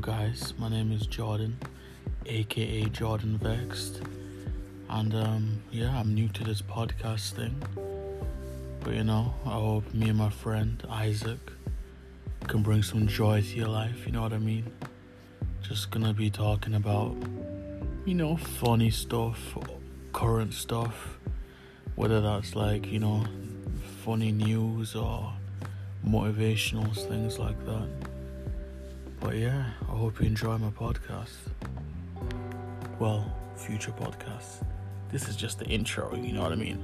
Guys. My name is Jordan, aka Jordan Vexed, and um, yeah, I'm new to this podcast thing. But you know, I hope me and my friend Isaac can bring some joy to your life. You know what I mean? Just gonna be talking about, you know, funny stuff, current stuff, whether that's like you know, funny news or motivational things like that. But yeah, I hope you enjoy my podcast. Well, future podcasts. This is just the intro, you know what I mean?